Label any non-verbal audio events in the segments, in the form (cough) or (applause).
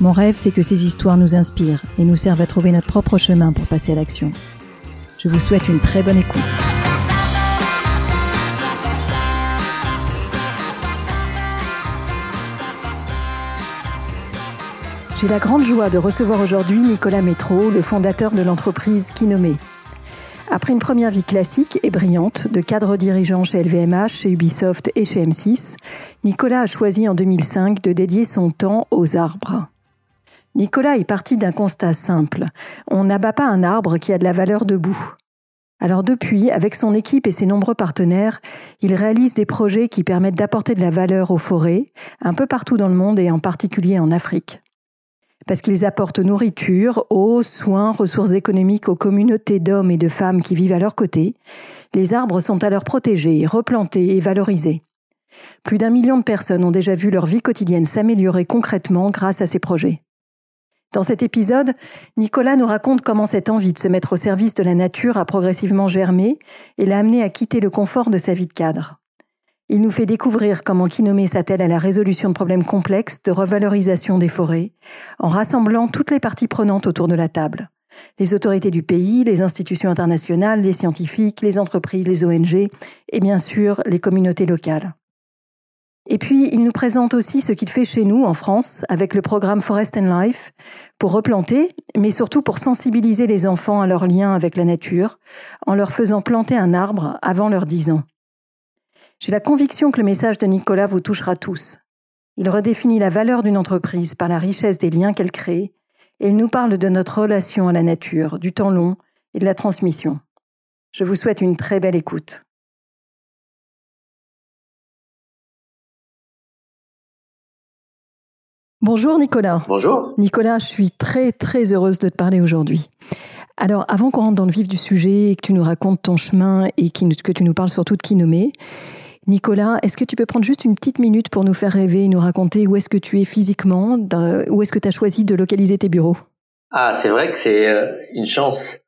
Mon rêve, c'est que ces histoires nous inspirent et nous servent à trouver notre propre chemin pour passer à l'action. Je vous souhaite une très bonne écoute. J'ai la grande joie de recevoir aujourd'hui Nicolas Métro, le fondateur de l'entreprise Kinomé. Après une première vie classique et brillante de cadre dirigeant chez LVMH, chez Ubisoft et chez M6, Nicolas a choisi en 2005 de dédier son temps aux arbres. Nicolas est parti d'un constat simple. On n'abat pas un arbre qui a de la valeur debout. Alors depuis, avec son équipe et ses nombreux partenaires, il réalise des projets qui permettent d'apporter de la valeur aux forêts, un peu partout dans le monde et en particulier en Afrique parce qu'ils apportent nourriture, eau, soins, ressources économiques aux communautés d'hommes et de femmes qui vivent à leur côté. Les arbres sont alors protégés, replantés et valorisés. Plus d'un million de personnes ont déjà vu leur vie quotidienne s'améliorer concrètement grâce à ces projets. Dans cet épisode, Nicolas nous raconte comment cette envie de se mettre au service de la nature a progressivement germé et l'a amené à quitter le confort de sa vie de cadre. Il nous fait découvrir comment Kinomé s'attelle à la résolution de problèmes complexes de revalorisation des forêts, en rassemblant toutes les parties prenantes autour de la table. Les autorités du pays, les institutions internationales, les scientifiques, les entreprises, les ONG et bien sûr les communautés locales. Et puis, il nous présente aussi ce qu'il fait chez nous, en France, avec le programme Forest and Life, pour replanter, mais surtout pour sensibiliser les enfants à leur lien avec la nature, en leur faisant planter un arbre avant leurs 10 ans. J'ai la conviction que le message de Nicolas vous touchera tous. Il redéfinit la valeur d'une entreprise par la richesse des liens qu'elle crée, et il nous parle de notre relation à la nature, du temps long et de la transmission. Je vous souhaite une très belle écoute. Bonjour Nicolas. Bonjour. Nicolas, je suis très très heureuse de te parler aujourd'hui. Alors, avant qu'on rentre dans le vif du sujet, que tu nous racontes ton chemin et que tu nous parles surtout de qui nommer, Nicolas, est-ce que tu peux prendre juste une petite minute pour nous faire rêver et nous raconter où est-ce que tu es physiquement, où est-ce que tu as choisi de localiser tes bureaux? Ah, c'est vrai que c'est euh, une chance.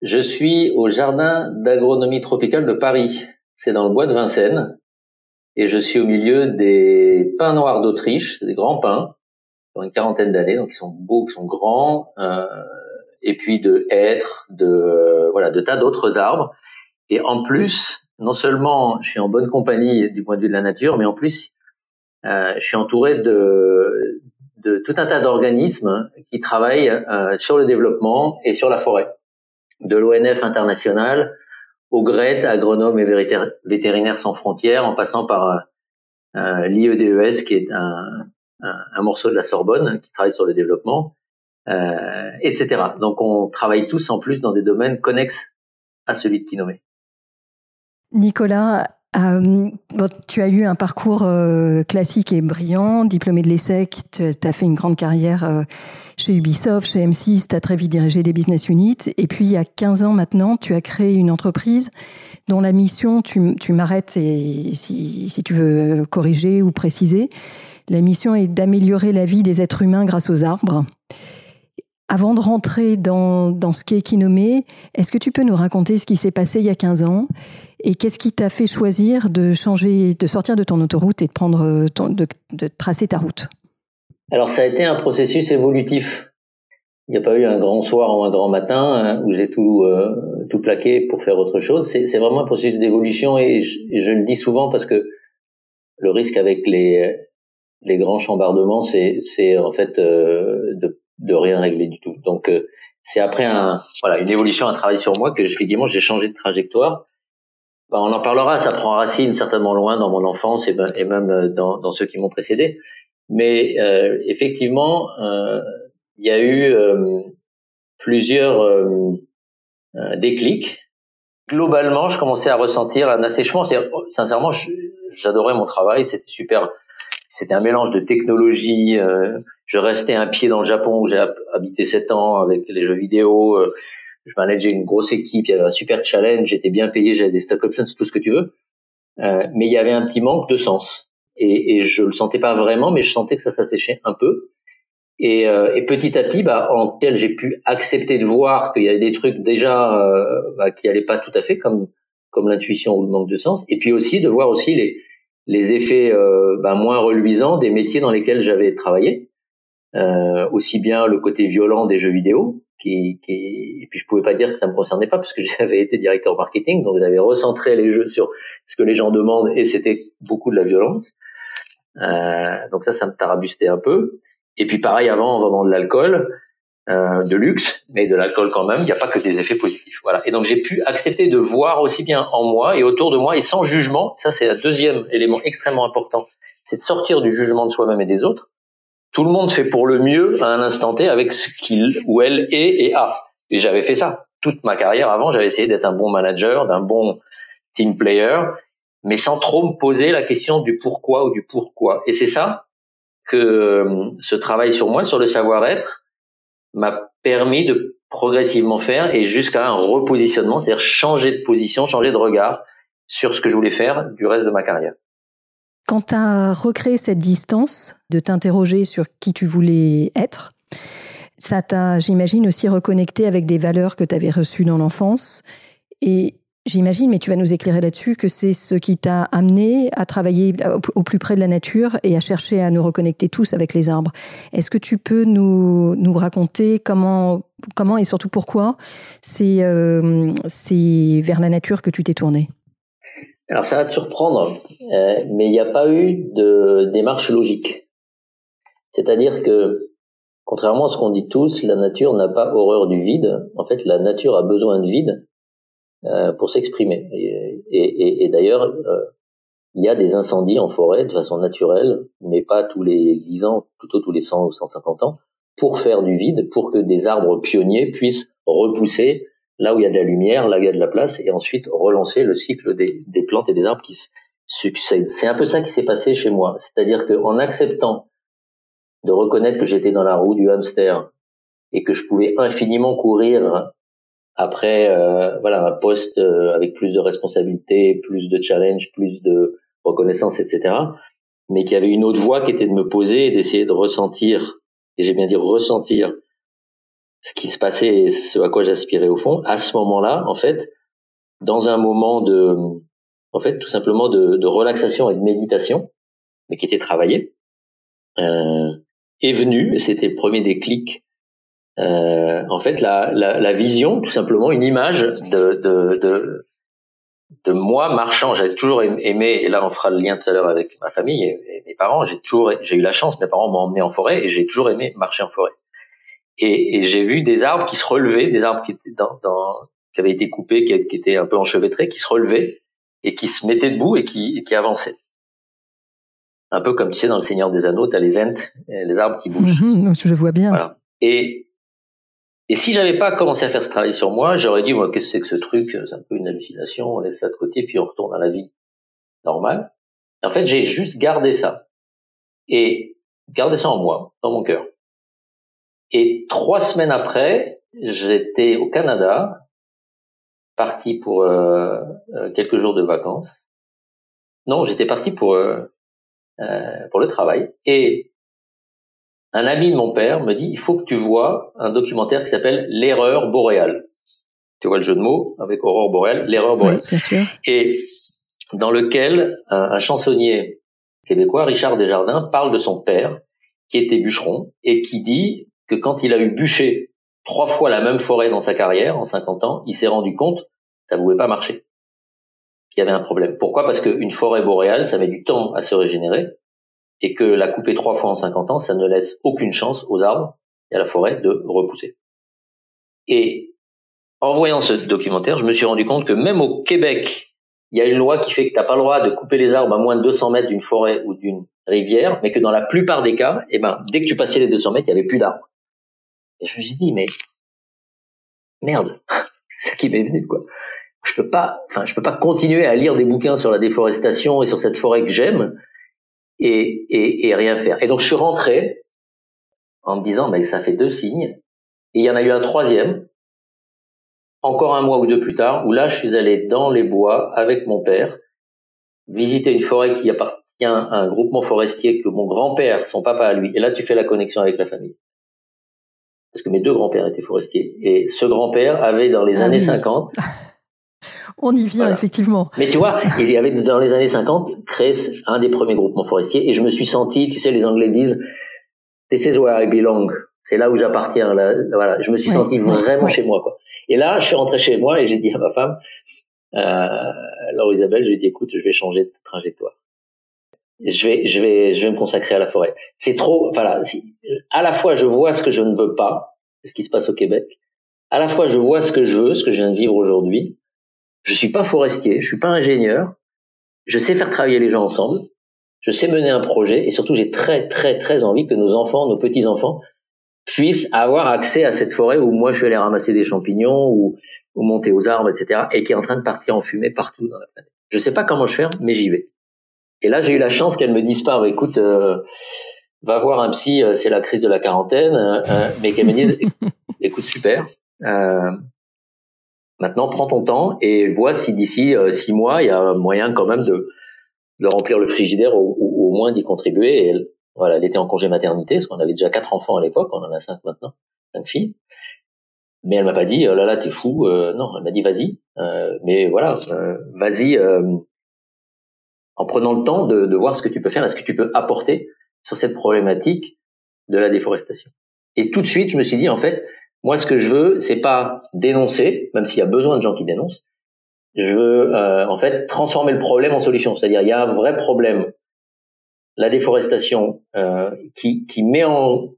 Je suis au Jardin d'agronomie tropicale de Paris. C'est dans le bois de Vincennes. Et je suis au milieu des pins noirs d'Autriche, des grands pins, ont une quarantaine d'années, donc ils sont beaux, ils sont grands, euh, et puis de hêtres, de voilà, de tas d'autres arbres. Et en plus, non seulement je suis en bonne compagnie du point de vue de la nature, mais en plus euh, je suis entouré de, de tout un tas d'organismes qui travaillent euh, sur le développement et sur la forêt, de l'ONF international au GRET, Agronomes et Vétérinaires sans frontières, en passant par l'IEDES, qui est un, un, morceau de la Sorbonne qui travaille sur le développement, euh, etc. Donc on travaille tous en plus dans des domaines connexes à celui de Kinomé. Nicolas, euh, tu as eu un parcours euh, classique et brillant, diplômé de l'ESSEC, tu as fait une grande carrière chez Ubisoft, chez M6, tu as très vite dirigé des business units, et puis il y a 15 ans maintenant, tu as créé une entreprise dont la mission, tu, m'arrêtes si tu veux corriger ou préciser, la mission est d'améliorer la vie des êtres humains grâce aux arbres. Avant de rentrer dans, dans ce qu'est Kinomé, est-ce que tu peux nous raconter ce qui s'est passé il y a 15 ans et qu'est-ce qui t'a fait choisir de changer, de sortir de ton autoroute et de prendre, de, de tracer ta route? Alors ça a été un processus évolutif. Il n'y a pas eu un grand soir ou un grand matin hein, où j'ai tout euh, tout plaqué pour faire autre chose. C'est, vraiment un processus d'évolution et je, le dis souvent parce que le risque avec les les grands chambardements, c'est c'est en fait euh, de de rien régler du tout. Donc euh, c'est après un voilà une évolution, un travail sur moi que effectivement j'ai changé de trajectoire. Ben, on en parlera, ça prend racine certainement loin dans mon enfance et, ben, et même euh, dans, dans ceux qui m'ont précédé. Mais euh, effectivement, euh, il y a eu euh, plusieurs déclics. Globalement, je commençais à ressentir un assèchement. Sincèrement, j'adorais mon travail, c'était super c'était un mélange de technologie. Euh, je restais un pied dans le Japon où j'ai habité sept ans avec les jeux vidéo. Euh, je manageais une grosse équipe, il y avait un super challenge, j'étais bien payé, j'avais des stock options, tout ce que tu veux. Euh, mais il y avait un petit manque de sens. Et, et je le sentais pas vraiment, mais je sentais que ça s'asséchait un peu. Et, et, petit à petit, bah, en tel j'ai pu accepter de voir qu'il y avait des trucs déjà euh, bah, qui allaient pas tout à fait, comme comme l'intuition ou le manque de sens. Et puis aussi de voir aussi les les effets euh, bah, moins reluisants des métiers dans lesquels j'avais travaillé, euh, aussi bien le côté violent des jeux vidéo, qui, qui, et puis je pouvais pas dire que ça me concernait pas parce que (laughs) j'avais été directeur marketing, donc j'avais recentré les jeux sur ce que les gens demandent et c'était beaucoup de la violence. Euh, donc ça, ça me tarabustait un peu. Et puis pareil avant en vendant de l'alcool, euh, de luxe, mais de l'alcool quand même, il n'y a pas que des effets positifs. Voilà. Et donc j'ai pu accepter de voir aussi bien en moi et autour de moi et sans jugement. Ça c'est le deuxième élément extrêmement important, c'est de sortir du jugement de soi-même et des autres. Tout le monde fait pour le mieux à un instant T avec ce qu'il ou elle est et a. Et j'avais fait ça toute ma carrière avant. J'avais essayé d'être un bon manager, d'un bon team player, mais sans trop me poser la question du pourquoi ou du pourquoi. Et c'est ça que euh, ce travail sur moi, sur le savoir-être, m'a permis de progressivement faire et jusqu'à un repositionnement, c'est-à-dire changer de position, changer de regard sur ce que je voulais faire du reste de ma carrière. Quand tu as recréé cette distance, de t'interroger sur qui tu voulais être, ça t'a, j'imagine, aussi reconnecté avec des valeurs que tu avais reçues dans l'enfance. Et J'imagine, mais tu vas nous éclairer là-dessus, que c'est ce qui t'a amené à travailler au plus près de la nature et à chercher à nous reconnecter tous avec les arbres. Est-ce que tu peux nous, nous raconter comment, comment et surtout pourquoi c'est euh, vers la nature que tu t'es tourné Alors ça va te surprendre, euh, mais il n'y a pas eu de démarche logique. C'est-à-dire que, contrairement à ce qu'on dit tous, la nature n'a pas horreur du vide. En fait, la nature a besoin de vide pour s'exprimer. Et, et, et d'ailleurs, euh, il y a des incendies en forêt de façon naturelle, mais pas tous les 10 ans, plutôt tous les 100 ou 150 ans, pour faire du vide, pour que des arbres pionniers puissent repousser là où il y a de la lumière, là où il y a de la place, et ensuite relancer le cycle des, des plantes et des arbres qui succèdent. C'est un peu ça qui s'est passé chez moi. C'est-à-dire qu'en acceptant de reconnaître que j'étais dans la roue du hamster et que je pouvais infiniment courir après, euh, voilà, un poste euh, avec plus de responsabilités, plus de challenge, plus de reconnaissance, etc. Mais qu'il y avait une autre voie qui était de me poser et d'essayer de ressentir, et j'ai bien dit ressentir, ce qui se passait et ce à quoi j'aspirais au fond. À ce moment-là, en fait, dans un moment de, en fait, tout simplement de, de relaxation et de méditation, mais qui était travaillé, euh, est venu, et c'était le premier déclic euh, en fait la, la, la, vision, tout simplement une image de, de, de, de moi marchant. J'avais toujours aimé, et là on fera le lien tout à l'heure avec ma famille et, mes parents. J'ai toujours, j'ai eu la chance, mes parents m'ont emmené en forêt et j'ai toujours aimé marcher en forêt. Et, et j'ai vu des arbres qui se relevaient, des arbres qui étaient dans, dans qui avaient été coupés, qui, qui, étaient un peu enchevêtrés, qui se relevaient et qui se mettaient debout et qui, qui avançaient. Un peu comme tu sais dans le Seigneur des Anneaux, tu as les ents, les arbres qui bougent. Mhm, je vois bien. Voilà. Et et si j'avais pas commencé à faire ce travail sur moi, j'aurais dit, moi, qu'est-ce que c'est que ce truc? C'est un peu une hallucination, on laisse ça de côté, puis on retourne à la vie normale. en fait, j'ai juste gardé ça. Et gardé ça en moi, dans mon cœur. Et trois semaines après, j'étais au Canada, parti pour euh, euh, quelques jours de vacances. Non, j'étais parti pour euh, euh pour le travail. Et un ami de mon père me dit, il faut que tu vois un documentaire qui s'appelle L'erreur boréale. Tu vois le jeu de mots avec aurore boréale, l'erreur boréale. bien sûr. Et dans lequel un, chansonnier québécois, Richard Desjardins, parle de son père, qui était bûcheron, et qui dit que quand il a eu bûché trois fois la même forêt dans sa carrière, en 50 ans, il s'est rendu compte que ça ne pouvait pas marcher. Il y avait un problème. Pourquoi? Parce qu'une forêt boréale, ça met du temps à se régénérer et que la couper trois fois en 50 ans, ça ne laisse aucune chance aux arbres et à la forêt de repousser. Et en voyant ce documentaire, je me suis rendu compte que même au Québec, il y a une loi qui fait que tu n'as pas le droit de couper les arbres à moins de 200 mètres d'une forêt ou d'une rivière, mais que dans la plupart des cas, eh ben, dès que tu passais les 200 mètres, il n'y avait plus d'arbres. Et je me suis dit, mais merde, (laughs) c'est ça qui m'est venu, quoi. Je peux pas, enfin, je peux pas continuer à lire des bouquins sur la déforestation et sur cette forêt que j'aime et, et, et rien faire. Et donc je suis rentré en me disant, mais ça fait deux signes. Et il y en a eu un troisième, encore un mois ou deux plus tard, où là, je suis allé dans les bois avec mon père, visiter une forêt qui appartient à un groupement forestier que mon grand-père, son papa à lui. Et là, tu fais la connexion avec la famille. Parce que mes deux grands-pères étaient forestiers. Et ce grand-père avait, dans les ah années 50, (laughs) On y vient, effectivement. Mais tu vois, il y avait dans les années 50 créé un des premiers groupements forestiers et je me suis senti, tu sais, les Anglais disent, this is where I belong. C'est là où j'appartiens. Là, voilà, je me suis senti vraiment chez moi. Quoi. Et là, je suis rentré chez moi et j'ai dit à ma femme, euh, alors Isabelle, j'ai dit, écoute, je vais changer de trajectoire. Je vais, je vais, je vais me consacrer à la forêt. C'est trop, voilà. À la fois, je vois ce que je ne veux pas, ce qui se passe au Québec. À la fois, je vois ce que je veux, ce que je viens de vivre aujourd'hui. Je suis pas forestier, je suis pas ingénieur. Je sais faire travailler les gens ensemble. Je sais mener un projet et surtout, j'ai très, très, très envie que nos enfants, nos petits enfants, puissent avoir accès à cette forêt où moi je vais aller ramasser des champignons ou, ou monter aux arbres, etc. et qui est en train de partir en fumée partout dans la planète. Je sais pas comment je fais, mais j'y vais. Et là, j'ai eu la chance qu'elle me dise pas, bah, écoute, euh, va voir un psy, euh, c'est la crise de la quarantaine, euh, mais qu'elle me dise, (laughs) écoute, super. Maintenant, prends ton temps et vois si d'ici six mois, il y a moyen quand même de, de remplir le frigidaire ou, ou au moins d'y contribuer. Et voilà, elle était en congé maternité, parce qu'on avait déjà quatre enfants à l'époque, on en a cinq maintenant, cinq filles. Mais elle m'a pas dit, oh là là, t'es fou. Euh, non, elle m'a dit, vas-y. Euh, mais voilà, euh, vas-y, en prenant le temps de, de, voir ce que tu peux faire, ce que tu peux apporter sur cette problématique de la déforestation. Et tout de suite, je me suis dit, en fait, moi, ce que je veux, c'est pas dénoncer, même s'il y a besoin de gens qui dénoncent. Je veux, en fait, transformer le problème en solution. C'est-à-dire, il y a un vrai problème la déforestation euh, qui, qui met en,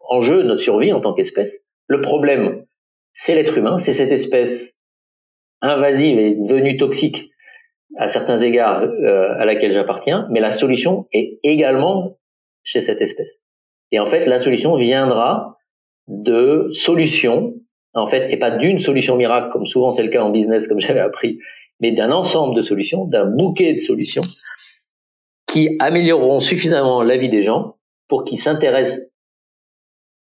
en jeu notre survie en tant qu'espèce. Le problème, c'est l'être humain, c'est cette espèce invasive et devenue toxique à certains égards euh, à laquelle j'appartiens, mais la solution est également chez cette espèce. Et en fait, la solution viendra de solutions, en fait, et pas d'une solution miracle, comme souvent c'est le cas en business, comme (laughs) j'avais appris, mais d'un ensemble de solutions, d'un bouquet de solutions qui amélioreront suffisamment la vie des gens pour qu'ils s'intéressent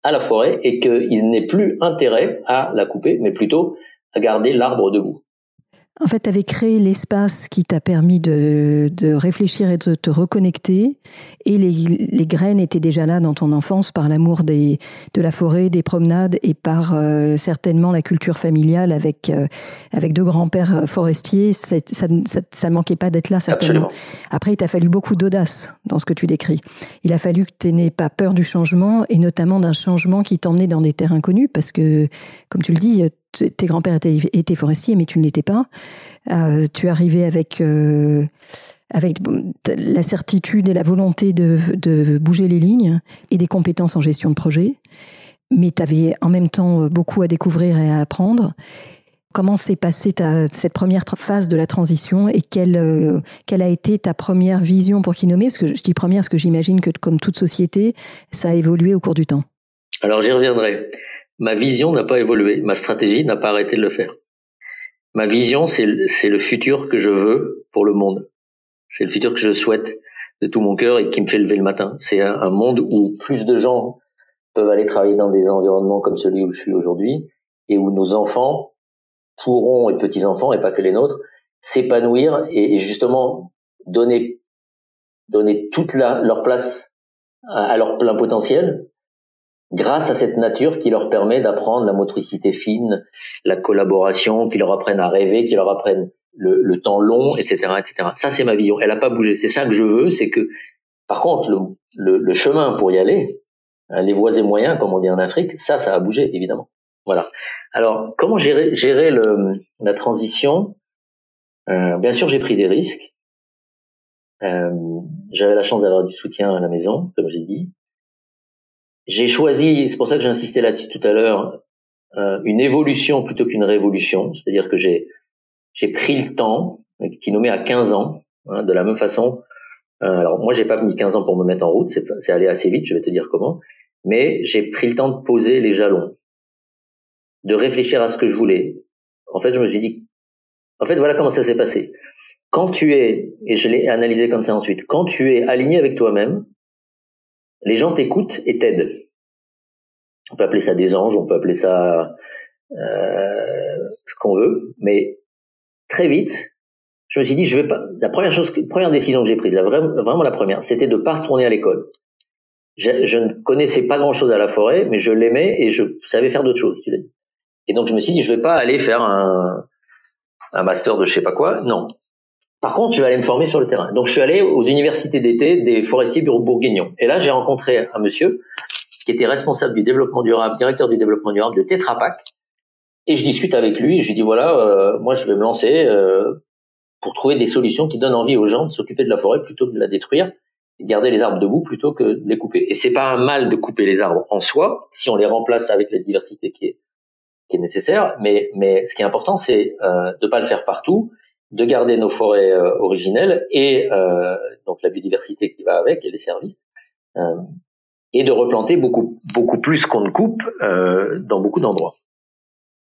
à la forêt et qu'ils n'aient plus intérêt à la couper, mais plutôt à garder l'arbre debout. En fait, tu avais créé l'espace qui t'a permis de, de, réfléchir et de te reconnecter. Et les, les, graines étaient déjà là dans ton enfance par l'amour des, de la forêt, des promenades et par euh, certainement la culture familiale avec, euh, avec deux grands-pères forestiers. Ça ne manquait pas d'être là, certainement. Après, il t'a fallu beaucoup d'audace dans ce que tu décris. Il a fallu que tu n'aies pas peur du changement et notamment d'un changement qui t'emmenait dans des terres inconnues parce que, comme tu le dis, tes grands-pères étaient, forestiers, mais tu ne l'étais pas. Euh, tu arrivais avec, euh, la certitude et la volonté de, bouger les lignes et des compétences en gestion de projet. Mais tu avais en même temps beaucoup à découvrir et à apprendre. Comment s'est passée cette première phase de la transition et quelle, euh, quelle a été ta première vision pour Kinomé Parce que je dis première parce que j'imagine que comme toute société, ça a évolué au cours du temps. Alors j'y reviendrai. Ma vision n'a pas évolué, ma stratégie n'a pas arrêté de le faire. Ma vision, c'est le futur que je veux pour le monde. C'est le futur que je souhaite de tout mon cœur et qui me fait lever le matin. C'est un, monde où plus de gens peuvent aller travailler dans des environnements comme celui où je suis aujourd'hui et où nos enfants pourront, et petits-enfants, et pas que les nôtres, s'épanouir et, justement donner, donner toute leur place à leur plein potentiel grâce à cette nature qui leur permet d'apprendre la motricité fine, la collaboration, qui leur apprennent à rêver, qui leur apprennent le, temps long, etc., etc. Ça, c'est ma vision. Elle n'a pas bougé. C'est ça que je veux, c'est que, par contre, le, le, chemin pour y aller, hein, les voies et moyens, comme on dit en Afrique, ça, ça a bougé, évidemment. Voilà. Alors, comment gérer, gérer le, la transition? Euh, Bien sûr, j'ai pris des risques. Euh, J'avais la chance d'avoir du soutien à la maison, comme j'ai dit. J'ai choisi, c'est pour ça que j'insistais là-dessus tout à l'heure, euh, une évolution plutôt qu'une révolution. C'est-à-dire que j'ai j'ai pris le temps, qui nommé à 15 ans, hein, de la même façon. Euh, alors moi, j'ai pas mis 15 ans pour me mettre en route, c'est allé assez vite, je vais te dire comment. Mais j'ai pris le temps de poser les jalons, de réfléchir à ce que je voulais. En fait, je me suis dit, en fait, voilà comment ça s'est passé. quand tu es, et je l'ai analysé comme ça ensuite, quand tu es aligné avec toi-même, les gens t'écoutent et t'aident. On peut appeler ça des anges, on peut appeler ça euh, ce qu'on veut, mais très vite, je me suis dit, je vais pas. La première chose, première décision que j'ai prise, vraiment la première, c'était de pas retourner à l'école. Je, je, ne connaissais pas grand-chose à la forêt, mais je l'aimais et je savais faire d'autres choses. Et donc je me suis dit, je vais pas aller faire un, un master de je sais pas quoi. Non. Par contre, je vais aller me former sur le terrain. Donc je suis allé aux universités d'été des forestiers bourguignons. Et là, j'ai rencontré un monsieur qui était responsable du développement durable, directeur du développement durable de Tetra Pak. Et je discute avec lui. Et je lui dis voilà, euh, moi je vais me lancer euh, pour trouver des solutions qui donnent envie aux gens de s'occuper de la forêt plutôt que de la détruire et garder les arbres debout plutôt que de les couper. Et c'est pas un mal de couper les arbres en soi si on les remplace avec la diversité qui est qui est nécessaire. Mais mais ce qui est important, c'est euh, de pas le faire partout, de garder nos forêts euh, originelles et euh, donc la biodiversité qui va avec et les services. Euh, et de replanter beaucoup beaucoup plus qu'on ne coupe euh, dans beaucoup d'endroits.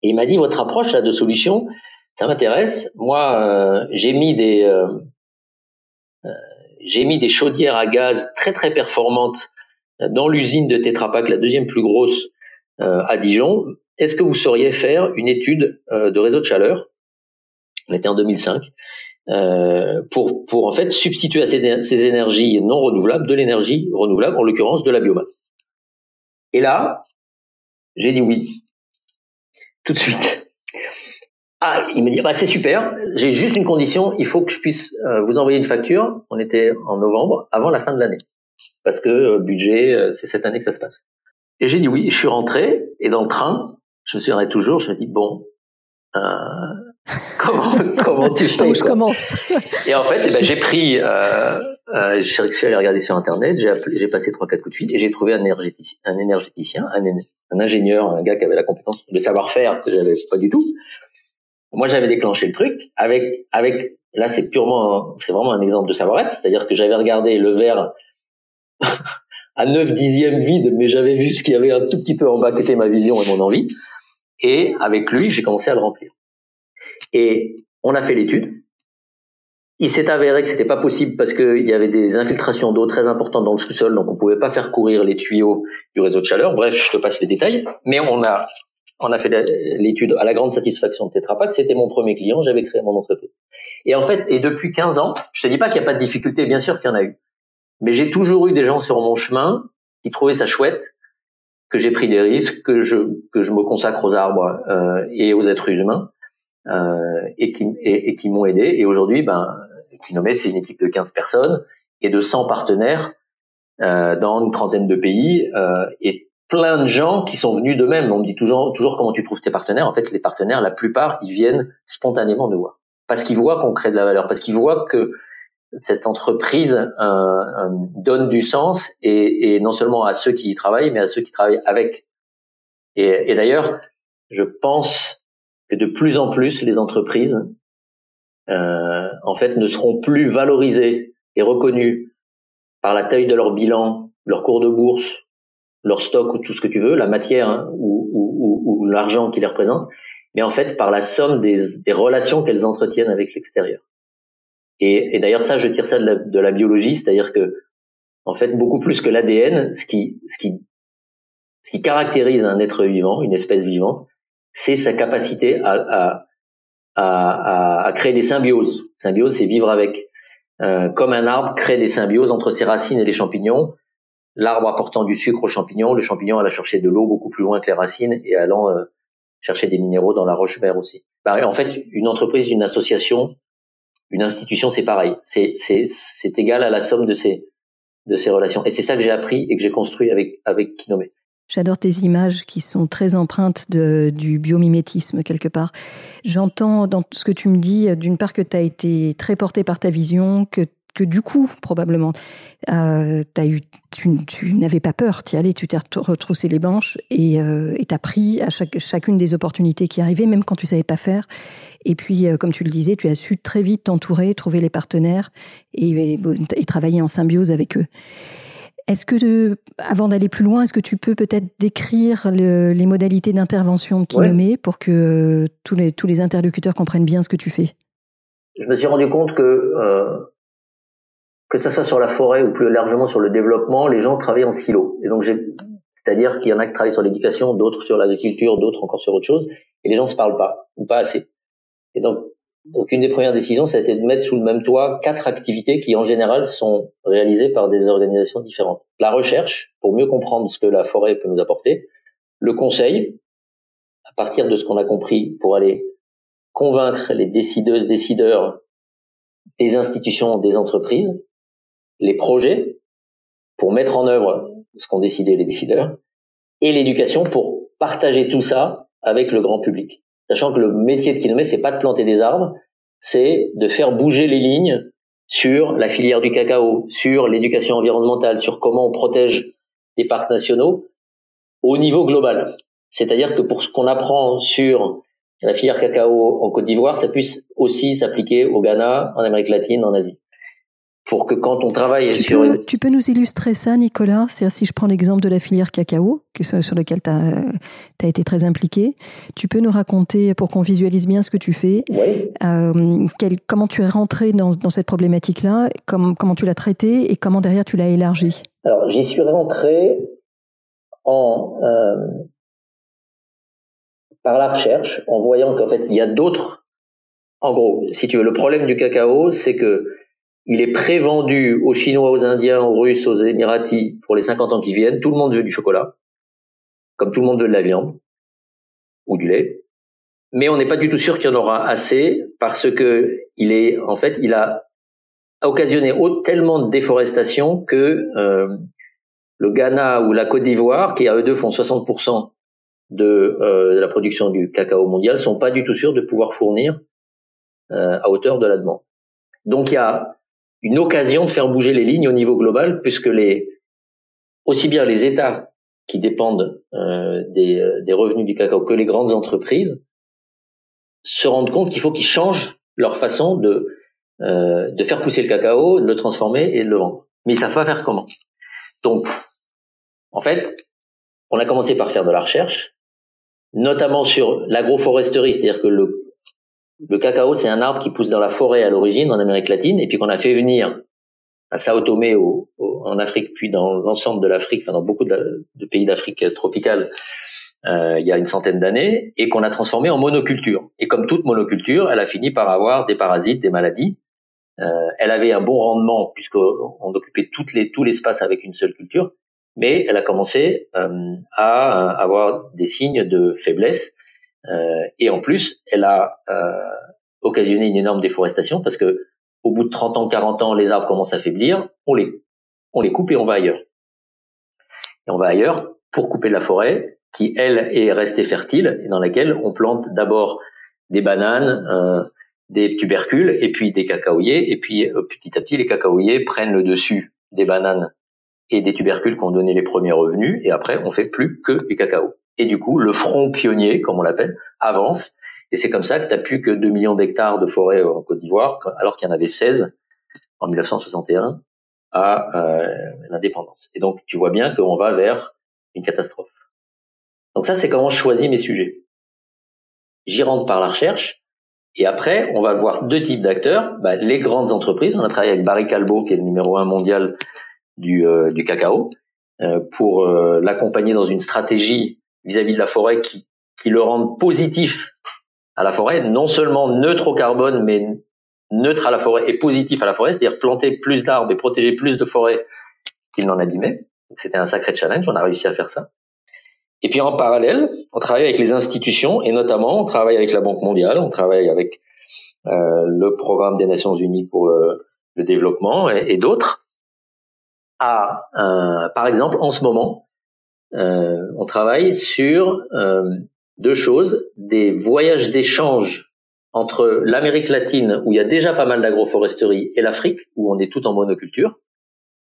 Et il m'a dit votre approche là de solution, ça m'intéresse. Moi, j'ai mis des j'ai mis des chaudières à gaz très très performantes dans l'usine de Tetra Pak, la deuxième plus grosse à Dijon. Est-ce que vous sauriez faire une étude de réseau de chaleur On était en 2005. pour, pour en fait substituer à ces, énergies non renouvelables de l'énergie renouvelable, en l'occurrence de la biomasse. Et là, j'ai dit oui, tout de suite. Ah, il me dit, bah, c'est super, j'ai juste une condition, il faut que je puisse euh, vous envoyer une facture, on était en novembre, avant la fin de l'année. Parce que euh, budget, euh, c'est cette année que ça se passe. Et j'ai dit oui, je suis rentré, et dans le train, je me souviendrai toujours, je me dis, bon, (laughs) comment, comment tu fais je commence Et en fait, eh ben, j'ai pris, euh, je suis allé regarder sur Internet, j'ai passé trois quatre coups de fil, et j'ai trouvé un énergéticien, un, énergéticien un, un ingénieur, un gars qui avait la compétence, le savoir-faire que j'avais pas du tout, moi, j'avais déclenché le truc avec, avec, là, c'est purement, c'est vraiment un exemple de savoir-être. C'est-à-dire que j'avais regardé le verre (laughs) à 9 dixièmes vide, mais j'avais vu ce qui avait un tout petit peu en bas qui était ma vision et mon envie. Et avec lui, j'ai commencé à le remplir. Et on a fait l'étude. Il s'est avéré que c'était pas possible parce qu'il y avait des infiltrations d'eau très importantes dans le sous-sol, donc on pouvait pas faire courir les tuyaux du réseau de chaleur. Bref, je te passe les détails. Mais on a on a fait l'étude à la grande satisfaction de Tetra Pak. C'était mon premier client. J'avais créé mon entreprise. Et en fait, et depuis 15 ans, je te dis pas qu'il n'y a pas de difficulté. Bien sûr qu'il y en a eu. Mais j'ai toujours eu des gens sur mon chemin qui trouvaient ça chouette, que j'ai pris des risques, que je, que je me consacre aux arbres euh, et aux êtres humains, et qui, et, qui m'ont aidé. Et aujourd'hui, ben, Kinomé, c'est une équipe de 15 personnes et de 100 partenaires euh, dans une trentaine de pays. Euh, et plein de gens qui sont venus d'eux-mêmes. On me dit toujours, toujours comment tu trouves tes partenaires. En fait, les partenaires, la plupart, ils viennent spontanément de voir. Parce qu'ils voient qu'on crée de la valeur, parce qu'ils voient que cette entreprise euh, euh, donne du sens et, et, non seulement à ceux qui y travaillent, mais à ceux qui travaillent avec. Et, et d'ailleurs, je pense que de plus en plus, les entreprises, euh, en fait, ne seront plus valorisées et reconnues par la taille de leur bilan, leur cours de bourse, leur stock ou tout ce que tu veux, la matière hein, ou, ou, ou, l'argent qui les représente, mais en fait par la somme des, des relations qu'elles entretiennent avec l'extérieur. Et, et d'ailleurs ça, je tire ça de la, de la biologie, c'est-à-dire que en fait beaucoup plus que l'ADN, ce qui, ce qui, ce qui caractérise un être vivant, une espèce vivante, c'est sa capacité à, à, à, à, créer des symbioses. Symbiose, c'est vivre avec. Euh, comme un arbre crée des symbioses entre ses racines et les champignons, l'arbre apportant du sucre aux champignons, le champignon allant chercher de l'eau beaucoup plus loin que les racines et allant euh, chercher des minéraux dans la roche verte aussi. Bah, en fait, une entreprise, une association, une institution, c'est pareil. C'est, c'est, c'est égal à la somme de ces, de ces relations. Et c'est ça que j'ai appris et que j'ai construit avec, avec Kinomé. J'adore tes images qui sont très empreintes du biomimétisme quelque part. J'entends dans ce que tu me dis, d'une part que tu as été très porté par ta vision, que que du coup, probablement, euh, eu, tu, n'avais pas peur, tu y tu t'es retroussé les manches et euh, tu as pris à chaque, chacune des opportunités qui arrivaient, même quand tu savais pas faire. Et puis, euh, comme tu le disais, tu as su très vite t'entourer, trouver les partenaires et, travailler en symbiose avec eux. Est-ce que, avant d'aller plus loin, est-ce que tu peux peut-être décrire les modalités d'intervention qui ouais. pour que tous les, tous les interlocuteurs comprennent bien ce que tu fais? Je me suis rendu compte que euh, que ce soit sur la forêt ou plus largement sur le développement, les gens travaillent en silo. Et donc, c'est-à-dire qu'il y en a qui travaillent sur l'éducation, d'autres sur l'agriculture, d'autres encore sur autre chose, et les gens ne se parlent pas ou pas assez. Et donc, donc une des premières décisions, ça a été de mettre sous le même toit quatre activités qui en général sont réalisées par des organisations différentes. La recherche, pour mieux comprendre ce que la forêt peut nous apporter. Le conseil, à partir de ce qu'on a compris, pour aller convaincre les décideuses, décideurs des institutions, des entreprises, les projets, pour mettre en œuvre ce qu'ont décidé les décideurs, et l'éducation pour partager tout ça avec le grand public sachant que le métier de Kinomé, c'est pas de planter des arbres, c'est de faire bouger les lignes sur la filière du cacao, sur l'éducation environnementale, sur comment on protège les parcs nationaux au niveau global. C'est-à-dire que pour ce qu'on apprend sur la filière cacao en Côte d'Ivoire, ça puisse aussi s'appliquer au Ghana, en Amérique latine, en Asie pour que quand on travaille tu sur... Peux, tu peux nous illustrer ça, Nicolas? C'est-à-dire si je prends l'exemple de la filière cacao, que, sur lequel tu as, as, été très impliqué, tu peux nous raconter, pour qu'on visualise bien ce que tu fais, oui. euh, quel, comment tu es rentré dans, dans cette problématique-là, comment, comment tu l'as traitée et comment derrière tu l'as élargie Alors j'y suis rentré en... Euh, par la recherche, en voyant qu'en fait il y a d'autres... En gros, si tu veux, le problème du cacao, c'est que il est prévendu aux Chinois, aux Indiens, aux Russes, aux Émiratis pour les 50 ans qui viennent. Tout le monde veut du chocolat, comme tout le monde veut de la viande ou du lait. Mais on n'est pas du tout sûr qu'il y en aura assez parce que il est, en fait, il a occasionné tellement de déforestation que euh, le Ghana ou la Côte d'Ivoire, qui à eux deux font 60% de, euh, de, la production du cacao mondial, sont pas du tout sûrs de pouvoir fournir euh, à hauteur de la demande. Donc il y a une occasion de faire bouger les lignes au niveau global, puisque les aussi bien les États qui dépendent euh, des, euh, des, revenus du cacao que les grandes entreprises se rendent compte qu'il faut qu'ils changent leur façon de euh, de faire pousser le cacao, de le transformer et de le vendre. Mais ils savent faire comment. Donc, en fait, on a commencé par faire de la recherche, notamment sur l'agroforesterie, c'est-à-dire que le le cacao, c'est un arbre qui pousse dans la forêt à l'origine, en Amérique latine, et puis qu'on a fait venir à Sao Tomé en Afrique, puis dans l'ensemble de l'Afrique, enfin dans beaucoup de, pays d'Afrique tropicale, euh, il y a une centaine d'années, et qu'on a transformé en monoculture. Et comme toute monoculture, elle a fini par avoir des parasites, des maladies. Euh, elle avait un bon rendement puisqu'on occupait tout l'espace avec une seule culture, mais elle a commencé euh, à avoir des signes de faiblesse et en plus, elle a euh, occasionné une énorme déforestation parce que au bout de 30 ans, 40 ans, les arbres commencent à faiblir, on les, on les coupe et on va ailleurs. Et on va ailleurs pour couper la forêt qui, elle, est restée fertile et dans laquelle on plante d'abord des bananes, euh, des tubercules et puis des cacaoyers. Et puis euh, petit à petit, les cacaoyers prennent le dessus des bananes et des tubercules qui ont donné les premiers revenus. Et après, on fait plus que du cacao. Et du coup, le front pionnier, comme on l'appelle, avance. Et c'est comme ça que tu n'as plus que 2 millions d'hectares de forêt en Côte d'Ivoire, alors qu'il y en avait 16 en 1961 à euh, l'indépendance. Et donc, tu vois bien qu'on va vers une catastrophe. Donc ça, c'est comment je choisis mes sujets. J'y rentre par la recherche. Et après, on va voir deux types d'acteurs. Bah, les grandes entreprises. On a travaillé avec Barry Calbo, qui est le numéro un mondial du, euh, du cacao, euh, pour l'accompagner dans une stratégie vis-à-vis de la forêt qui, qui le rendent positif à la forêt, non seulement neutre au carbone, mais neutre à la forêt et positif à la forêt, c'est-à-dire planter plus d'arbres et protéger plus de forêts qu'il n'en abîmait. C'était un sacré challenge, on a réussi à faire ça. Et puis en parallèle, on travaille avec les institutions et notamment on travaille avec la Banque mondiale, on travaille avec euh, le programme des Nations Unies pour le, le développement et, et d'autres. À, euh, par exemple, en ce moment, euh, on travaille sur euh, deux choses, des voyages d'échange entre l'Amérique latine, où il y a déjà pas mal d'agroforesterie, et l'Afrique, où on est tout en monoculture.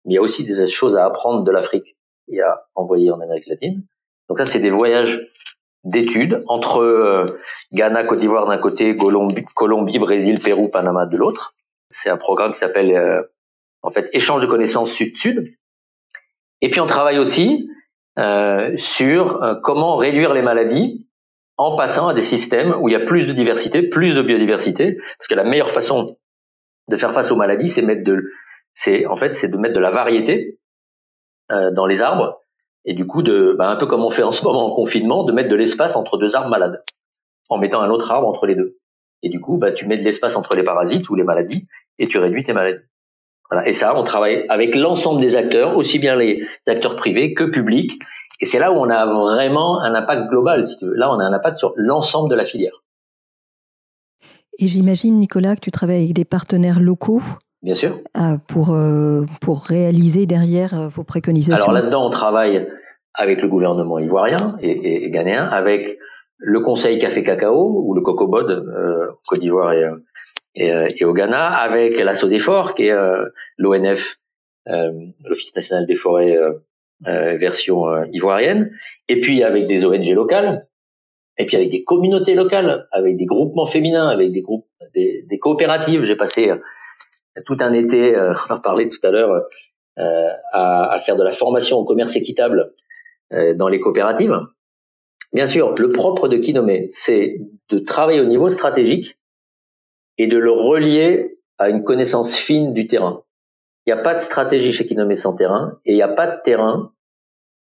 Mais il y a aussi des choses à apprendre de l'Afrique et à envoyer en Amérique latine. Donc ça, c'est des voyages d'études entre euh, Ghana, Côte d'Ivoire d'un côté, Colombie, Colombie, Brésil, Pérou, Panama de l'autre. C'est un programme qui s'appelle euh, en fait échange de connaissances sud-sud. Et puis on travaille aussi sur euh, comment réduire les maladies en passant à des systèmes où il y a plus de diversité, plus de biodiversité, parce que la meilleure façon de faire face aux maladies, c'est mettre de, c'est en fait, c'est de mettre de la variété euh, dans les arbres, et du coup de, bah, un peu comme on fait en ce moment en confinement, de mettre de l'espace entre deux arbres malades, en mettant un autre arbre entre les deux. Et du coup, bah, tu mets de l'espace entre les parasites ou les maladies, et tu réduis tes maladies. Voilà. Et ça, on travaille avec l'ensemble des acteurs, aussi bien les acteurs privés que publics, et c'est là où on a vraiment un impact global, si tu veux. Là, on a un impact sur l'ensemble de la filière. Et j'imagine, Nicolas, que tu travailles avec des partenaires locaux. Bien sûr. Euh, pour, euh, pour réaliser derrière euh, vos préconisations. Alors là-dedans, on travaille avec le gouvernement ivoirien et, et, ghanéen, avec le Conseil Café Cacao ou le Cocobod euh, Côte d'Ivoire et, et, et, au Ghana, avec la SODEFOR qui est l'ONF, l'Office national des forêts euh, version euh, ivoirienne, et puis avec des ONG locales, et puis avec des communautés locales, avec des groupements féminins, avec des groupes, des, des coopératives. J'ai passé euh, tout un été, (laughs) on en parlait tout à l'heure, à, à, faire de la formation au commerce équitable dans les coopératives. Bien sûr, le propre de Kinome, c'est de travailler au niveau stratégique et de le relier à une connaissance fine du terrain. Il n'y a pas de stratégie chez Kinomé sans terrain et il n'y a pas de terrain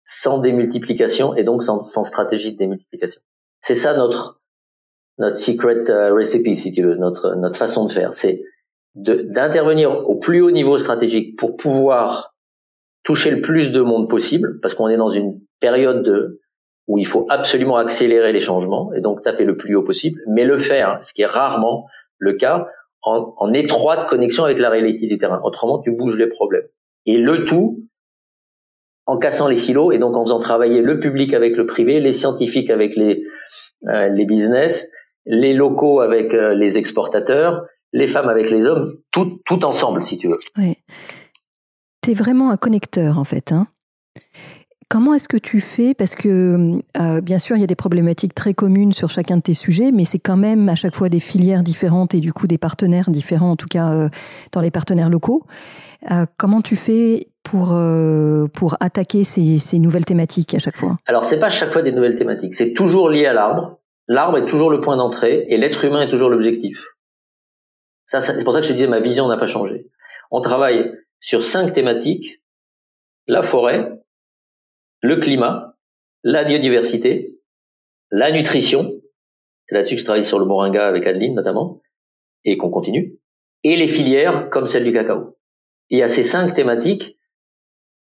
sans démultiplication et donc sans, stratégie de démultiplication. C'est ça notre notre secret euh, recipe, si tu veux, notre notre façon de faire. C'est d'intervenir au plus haut niveau stratégique pour pouvoir toucher le plus de monde possible, parce qu'on est dans une période de, où il faut absolument accélérer les changements et donc taper le plus haut possible, mais le faire, ce qui est rarement le cas, en, étroite connexion avec la réalité du terrain. Autrement, tu bouges les problèmes. Et le tout en cassant les silos et donc en faisant travailler le public avec le privé, les scientifiques avec les, euh, les business, les locaux avec euh, les exportateurs, les femmes avec les hommes, tout, tout ensemble, si tu veux. Oui. Tu es vraiment un connecteur, en fait. Hein Comment est-ce que tu fais? Parce que euh, bien sûr, il y a des problématiques très communes sur chacun de tes sujets, mais c'est quand même à chaque fois des filières différentes et du coup des partenaires différents, en tout cas euh, dans les partenaires locaux. Euh, comment tu fais pour, pour attaquer ces, nouvelles thématiques à chaque fois? Alors, c'est pas à chaque fois des nouvelles thématiques, c'est toujours lié à l'arbre. L'arbre est toujours le point d'entrée et l'être humain est toujours l'objectif. Ça, c'est pour ça que je disais ma vision n'a pas changé. On travaille sur cinq thématiques la forêt, le climat, la biodiversité, la nutrition, c'est là-dessus que je travaille sur le moringa avec Adeline notamment, et qu'on continue, et les filières comme celle du cacao. Il y a ces cinq thématiques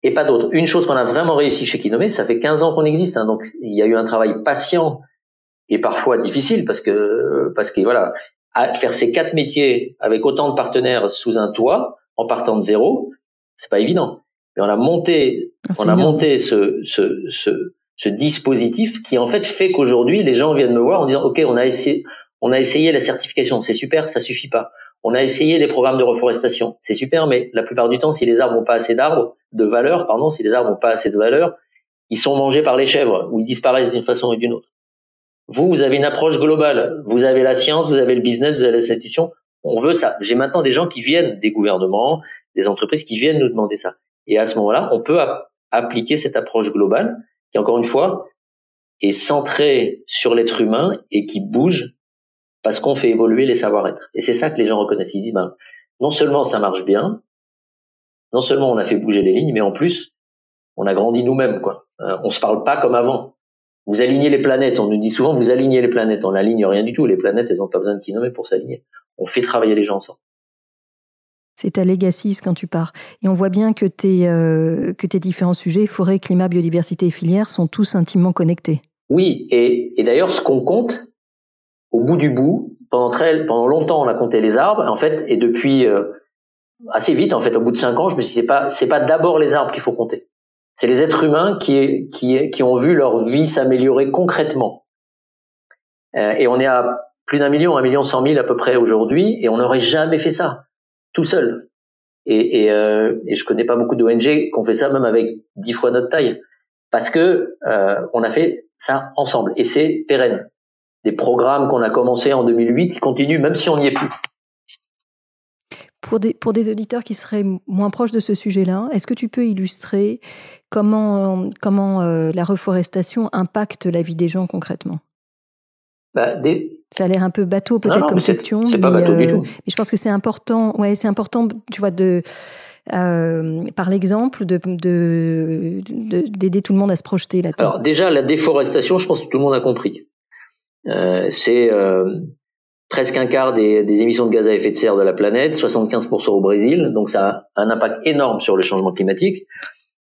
et pas d'autres. Une chose qu'on a vraiment réussi chez Kinomé, ça fait 15 ans qu'on existe, hein, donc il y a eu un travail patient et parfois difficile parce que voilà, faire ces quatre métiers avec autant de partenaires sous un toit en partant de zéro, c'est pas évident. Mais on a monté ah, on a monté ce, ce, ce, ce, dispositif qui en fait fait qu'aujourd'hui les gens viennent me voir en disant ok on a essayé on a essayé la certification. C'est super ça suffit pas. On a essayé les programmes de reforestation. C'est super mais la plupart du temps si les arbres n'ont pas assez d'arbres de valeur pardon si les arbres n'ont pas assez de valeur ils sont mangés par les chèvres ou ils disparaissent d'une façon ou d'une autre. Vous vous avez une approche globale. Vous avez la science vous avez le business vous avez l'institution on veut ça. J'ai maintenant des gens qui viennent des gouvernements des entreprises qui viennent nous demander ça et à ce moment-là on peut appliquer cette approche globale qui, encore une fois, est centrée sur l'être humain et qui bouge parce qu'on fait évoluer les savoir-être. Et c'est ça que les gens reconnaissent. Ils disent, ben, non seulement ça marche bien, non seulement on a fait bouger les lignes, mais en plus, on a grandi nous-mêmes, quoi. Euh, on se parle pas comme avant. Vous alignez les planètes. On nous dit souvent, vous alignez les planètes. On n'aligne rien du tout. Les planètes, elles ont pas besoin de nommer pour s'aligner. On fait travailler les gens ensemble. C'est ta legacy quand tu pars. Et on voit bien que tes, euh, différents sujets, forêt, climat, biodiversité et filière, sont tous intimement connectés. Oui, et, d'ailleurs, ce qu'on compte, au bout du bout, pendant, longtemps, on a compté les arbres, en fait, et depuis euh, assez vite, en fait, au bout de cinq ans, je me suis dit, c'est pas, d'abord les arbres qu'il faut compter. C'est les êtres humains qui ont vu leur vie s'améliorer concrètement. Euh, et on est à plus d'un million, un million cent mille à peu près aujourd'hui, et on n'aurait jamais fait ça tout seul. Et, et, euh, et je connais pas beaucoup d'ONG qui ont fait ça même avec dix fois notre taille, parce que euh, on a fait ça ensemble et c'est pérenne. Des programmes qu'on a commencé en 2008 qui continuent même si on n'y est plus. Pour des, pour des auditeurs qui seraient moins proches de ce sujet-là, est-ce que tu peux illustrer comment, comment euh, la reforestation impacte la vie des gens concrètement? Bah, Ça a l'air un peu bateau peut-être comme question, mais, mais, je pense que c'est important. Ouais, c'est important, tu vois, de euh, par l'exemple, de, d'aider tout le monde à se projeter là-dedans. Alors déjà, la déforestation, je pense que tout le monde a compris. Euh, c'est euh, presque un quart des, des, émissions de gaz à effet de serre de la planète, 75% au Brésil, donc ça a un impact énorme sur le changement climatique.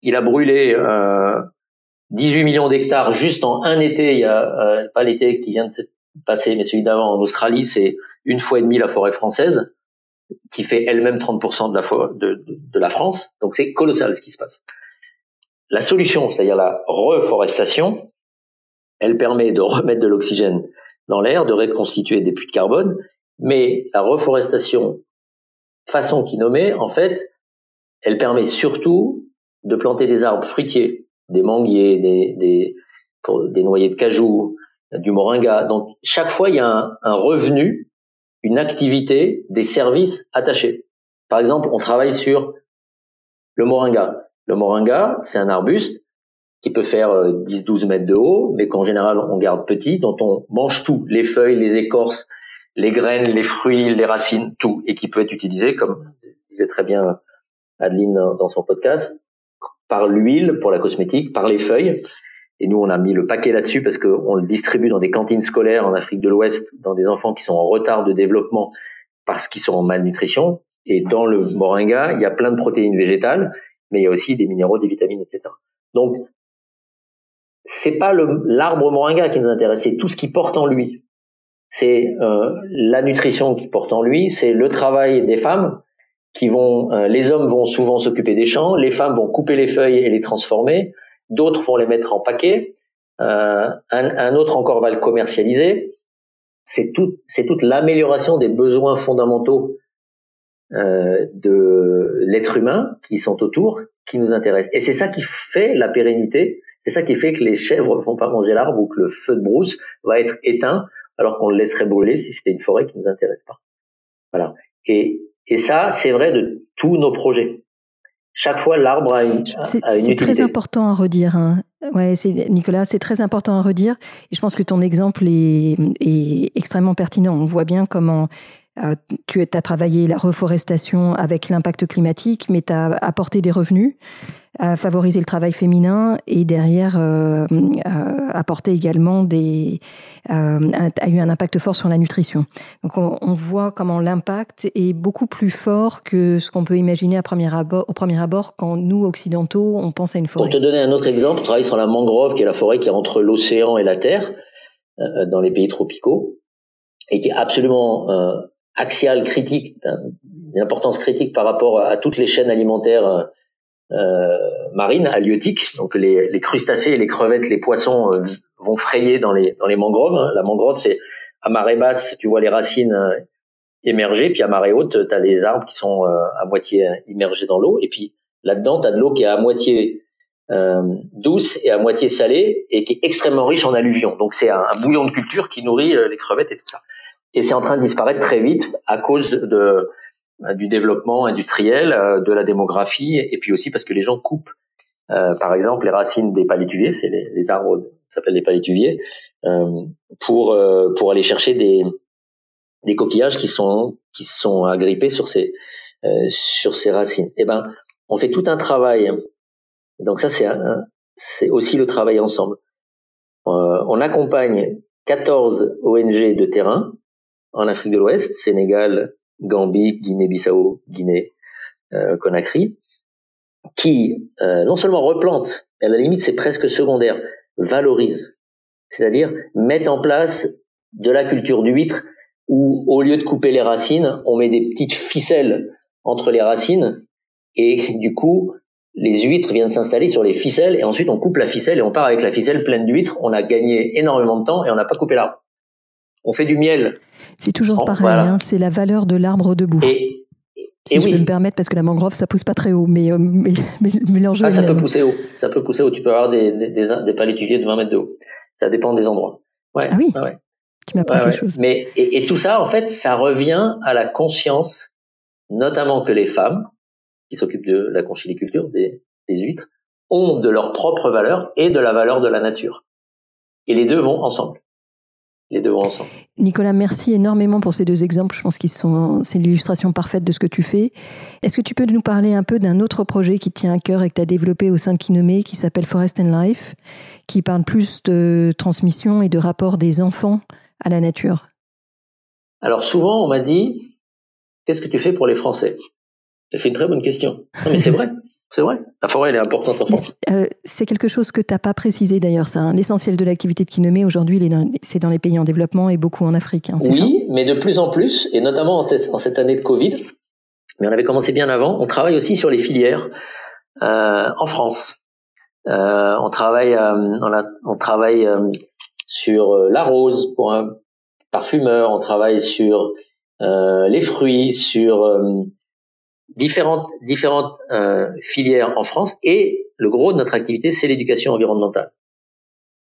Il a brûlé euh, 18 millions d'hectares juste en un été. Il y a euh, pas l'été qui vient de se passer, mais celui d'avant en Australie, c'est une fois et demie la forêt française, qui fait elle-même 30% de la, de, la France. Donc c'est colossal ce qui se passe. La solution, c'est-à-dire la reforestation, elle permet de remettre de l'oxygène dans l'air, de reconstituer des puits de carbone, mais la reforestation façon qui nommait, en fait, elle permet surtout de planter des arbres fruitiers, des manguiers, des noyers de cajou, du moringa. Donc chaque fois, il y a un, revenu, une activité, des services attachés. Par exemple, on travaille sur le moringa. Le moringa, c'est un arbuste qui peut faire 10-12 euh, mètres de haut, mais qu'en général on garde petit, dont on mange tout, les feuilles, les écorces, les graines, les fruits, les racines, tout, et qui peut être utilisé, comme disait très bien Adeline dans son podcast, par l'huile pour la cosmétique, par les feuilles. Et nous, on a mis le paquet là-dessus parce qu'on le distribue dans des cantines scolaires en Afrique de l'Ouest, dans des enfants qui sont en retard de développement parce qu'ils sont en malnutrition. Et dans le moringa, il y a plein de protéines végétales, mais il y a aussi des minéraux, des vitamines, etc. Donc, c'est pas l'arbre moringa qui nous intéresse, c'est tout ce qui porte en lui. C'est euh, la nutrition qui porte en lui, c'est le travail des femmes qui vont, euh, les hommes vont souvent s'occuper des champs, les femmes vont couper les feuilles et les transformer, d'autres vont les mettre en paquet, euh, un, autre encore va le commercialiser. C'est tout, c'est toute l'amélioration des besoins fondamentaux euh, de l'être humain qui sont autour qui nous intéresse. Et c'est ça qui fait la pérennité c'est ça qui fait que les chèvres ne vont pas manger l'arbre ou que le feu de brousse va être éteint alors qu'on le laisserait brûler si c'était une forêt qui nous intéresse pas. Voilà. Et ça, c'est vrai de tous nos projets. Chaque fois, l'arbre a une, C'est très important à redire. Hein. Ouais, c'est Nicolas, c'est très important à redire. Et je pense que ton exemple est, est extrêmement pertinent. On voit bien comment euh, tu as travaillé la reforestation avec l'impact climatique, mais tu as apporté des revenus, à favoriser le travail féminin et derrière euh, euh, apporter également des a eu un impact fort sur la nutrition. Donc on, voit comment l'impact est beaucoup plus fort que ce qu'on peut imaginer au premier abord quand nous occidentaux on pense à une forêt. Pour te donner un autre exemple, on travaille sur la mangrove qui est la forêt qui est entre l'océan et la terre dans les pays tropicaux et qui est absolument axiale critique, d'importance critique par rapport à toutes les chaînes alimentaires euh, marines, halieutiques. Donc les, les, crustacés, les crevettes, les poissons euh, vont frayer dans les, dans les mangroves. Hein. La mangrove, c'est à marée basse, tu vois les racines euh, émerger, puis à marée haute, tu as les arbres qui sont euh, à moitié immergés dans l'eau, et puis là-dedans, tu as de l'eau qui est à moitié euh, douce et à moitié salée, et qui est extrêmement riche en alluvions. Donc c'est un, bouillon de culture qui nourrit les crevettes et tout ça et c'est en train de disparaître très vite à cause de euh, du développement industriel, euh, de la démographie, et puis aussi parce que les gens coupent, euh, par exemple, les racines des palétuviers, c'est les, les, arbres s'appellent les palétuviers, euh, pour pour aller chercher des des coquillages qui sont qui sont agrippés sur ces sur ces racines. Eh ben, on fait tout un travail. Donc ça, c'est c'est aussi le travail ensemble. on accompagne 14 ONG de terrain en Afrique de l'Ouest, Sénégal, Gambie, Guinée-Bissau, Guinée, euh, Conakry, qui euh, non seulement replante, à la limite c'est presque secondaire, valorise, c'est-à-dire mettent en place de la culture d'huître où au lieu de couper les racines, on met des petites ficelles entre les racines et du coup les huîtres viennent s'installer sur les ficelles et ensuite on coupe la ficelle et on part avec la ficelle pleine d'huîtres. On a gagné énormément de temps et on n'a pas coupé l'arbre on fait du miel. C'est toujours pareil, hein, c'est la valeur de l'arbre debout. Et, si je peux me permettre, parce que la mangrove, ça pousse pas très haut, mais, euh, mais, mais, l'enjeu ah, ça peut pousser haut. Ça peut pousser haut. Tu peux avoir des, des, des, palétuviers de 20 mètres de haut. Ça dépend des endroits. Ouais, ah oui. Ouais. Tu m'apprends quelque chose. Mais et, tout ça, en fait, ça revient à la conscience, notamment que les femmes qui s'occupent de la conchiliculture, des, des huîtres, ont de leur propre valeur et de la valeur de la nature. Et les deux vont ensemble. Les deux ensemble. Nicolas, merci énormément pour ces deux exemples. Je pense qu'ils sont, c'est l'illustration parfaite de ce que tu fais. Est-ce que tu peux nous parler un peu d'un autre projet qui tient à cœur et que tu as développé au sein de Kinomé, qui s'appelle Forest and Life, qui parle plus de transmission et de rapport des enfants à la nature? Alors souvent, on m'a dit, qu'est-ce que tu fais pour les Français? C'est une très bonne question. Non, mais c'est vrai. (laughs) C'est vrai. La forêt, elle est importante en France. Euh, c'est quelque chose que tu n'as pas précisé d'ailleurs, ça. Hein. L'essentiel de l'activité de Kinomé aujourd'hui, c'est dans les pays en développement et beaucoup en Afrique. Hein, oui, mais de plus en plus, et notamment en, cette année de Covid, mais on avait commencé bien avant, on travaille aussi sur les filières euh, en France. Euh, on travaille, on, on, travaille sur la rose pour un parfumeur, on travaille sur les fruits, sur différentes différentes euh, filières en France et le gros de notre activité c'est l'éducation environnementale.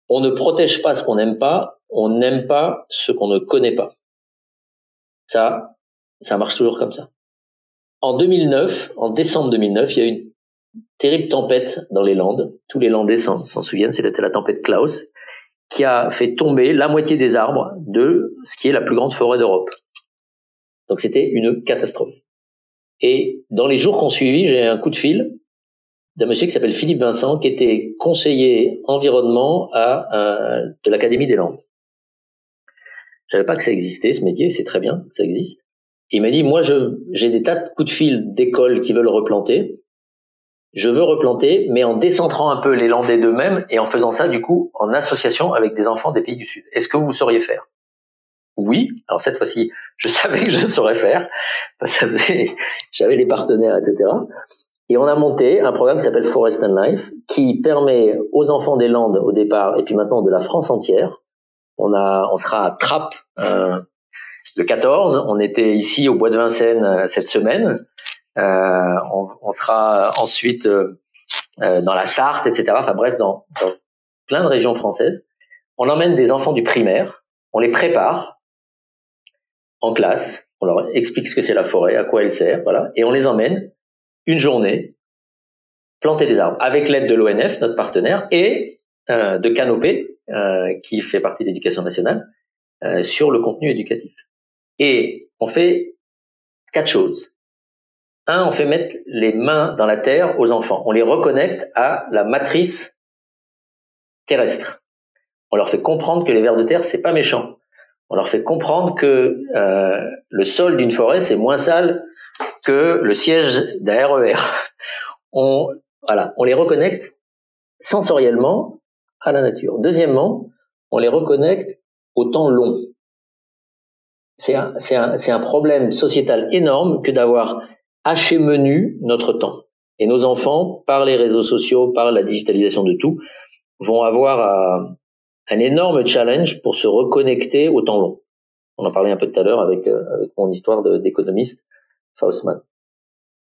On ne protège pas ce qu'on n'aime pas, on n'aime pas ce qu'on ne connaît pas. Ça, ça marche toujours comme ça. En 2009, en décembre 2009, il y a eu une terrible tempête dans les Landes. Tous les Landais s'en souviennent, c'était la tempête Klaus, qui a fait tomber la moitié des arbres de ce qui est la plus grande forêt d'Europe. Donc c'était une catastrophe. Et dans les jours qu'on suivi, j'ai un coup de fil d'un monsieur qui s'appelle Philippe Vincent, qui était conseiller environnement à, de l'Académie des Landes. Je savais pas que ça existait, ce métier, c'est très bien, ça existe. il m'a dit, moi, j'ai des tas de coups de fil d'écoles qui veulent replanter. Je veux replanter, mais en décentrant un peu les Landais d'eux-mêmes et en faisant ça, du coup, en association avec des enfants des pays du Sud. Est-ce que vous sauriez faire? Oui. Alors cette fois-ci, je (laughs) savais que je saurais faire. J'avais les partenaires, etc. Et on a monté un programme qui s'appelle Forest and Life, qui permet aux enfants des Landes au départ, et puis maintenant de la France entière. On a, on sera à Trappes euh, le 14. On était ici au Bois de Vincennes euh, cette semaine. Euh, on, on, sera ensuite euh, euh, dans la Sarthe, etc. Enfin bref, dans, dans plein de régions françaises. On emmène des enfants du primaire. On les prépare classe, on leur explique ce que c'est la forêt, à quoi elle sert, voilà, et on les emmène une journée planter des arbres avec l'aide de l'ONF, notre partenaire, et euh, de Canopé, euh, qui fait partie de l'éducation nationale, euh, sur le contenu éducatif. Et on fait quatre choses. Un, on fait mettre les mains dans la terre aux enfants. On les reconnecte à la matrice terrestre. On leur fait comprendre que les vers de terre, c'est pas méchant on leur fait comprendre que euh, le sol d'une forêt c'est moins sale que le siège d'un RER. E on voilà, on les reconnecte sensoriellement à la nature. Deuxièmement, on les reconnecte au temps long. C'est un, un, un problème sociétal énorme que d'avoir haché menu notre temps. Et nos enfants, par les réseaux sociaux, par la digitalisation de tout, vont avoir à, un énorme challenge pour se reconnecter au temps long. On en parlait un peu tout à l'heure avec, euh, avec mon histoire d'économiste, Faustman.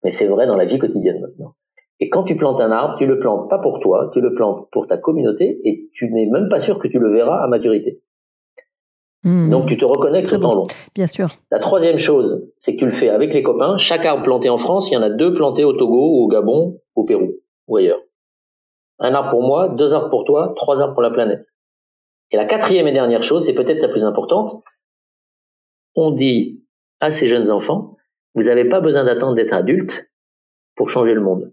Mais c'est vrai dans la vie quotidienne maintenant. Et quand tu plantes un arbre, tu le plantes pas pour toi, tu le plantes pour ta communauté et tu n'es même pas sûr que tu le verras à maturité. Hmm. Donc tu te reconnectes au temps long. Bien sûr. La troisième chose, c'est que tu le fais avec les copains. Chaque arbre planté en France, il y en a deux plantés au Togo ou au Gabon, au Pérou ou ailleurs. Un arbre pour moi, deux arbres pour toi, trois arbres pour la planète. Et la quatrième et dernière chose, c'est peut-être la plus importante, on dit à ces jeunes enfants, vous n'avez pas besoin d'attendre d'être adulte pour changer le monde.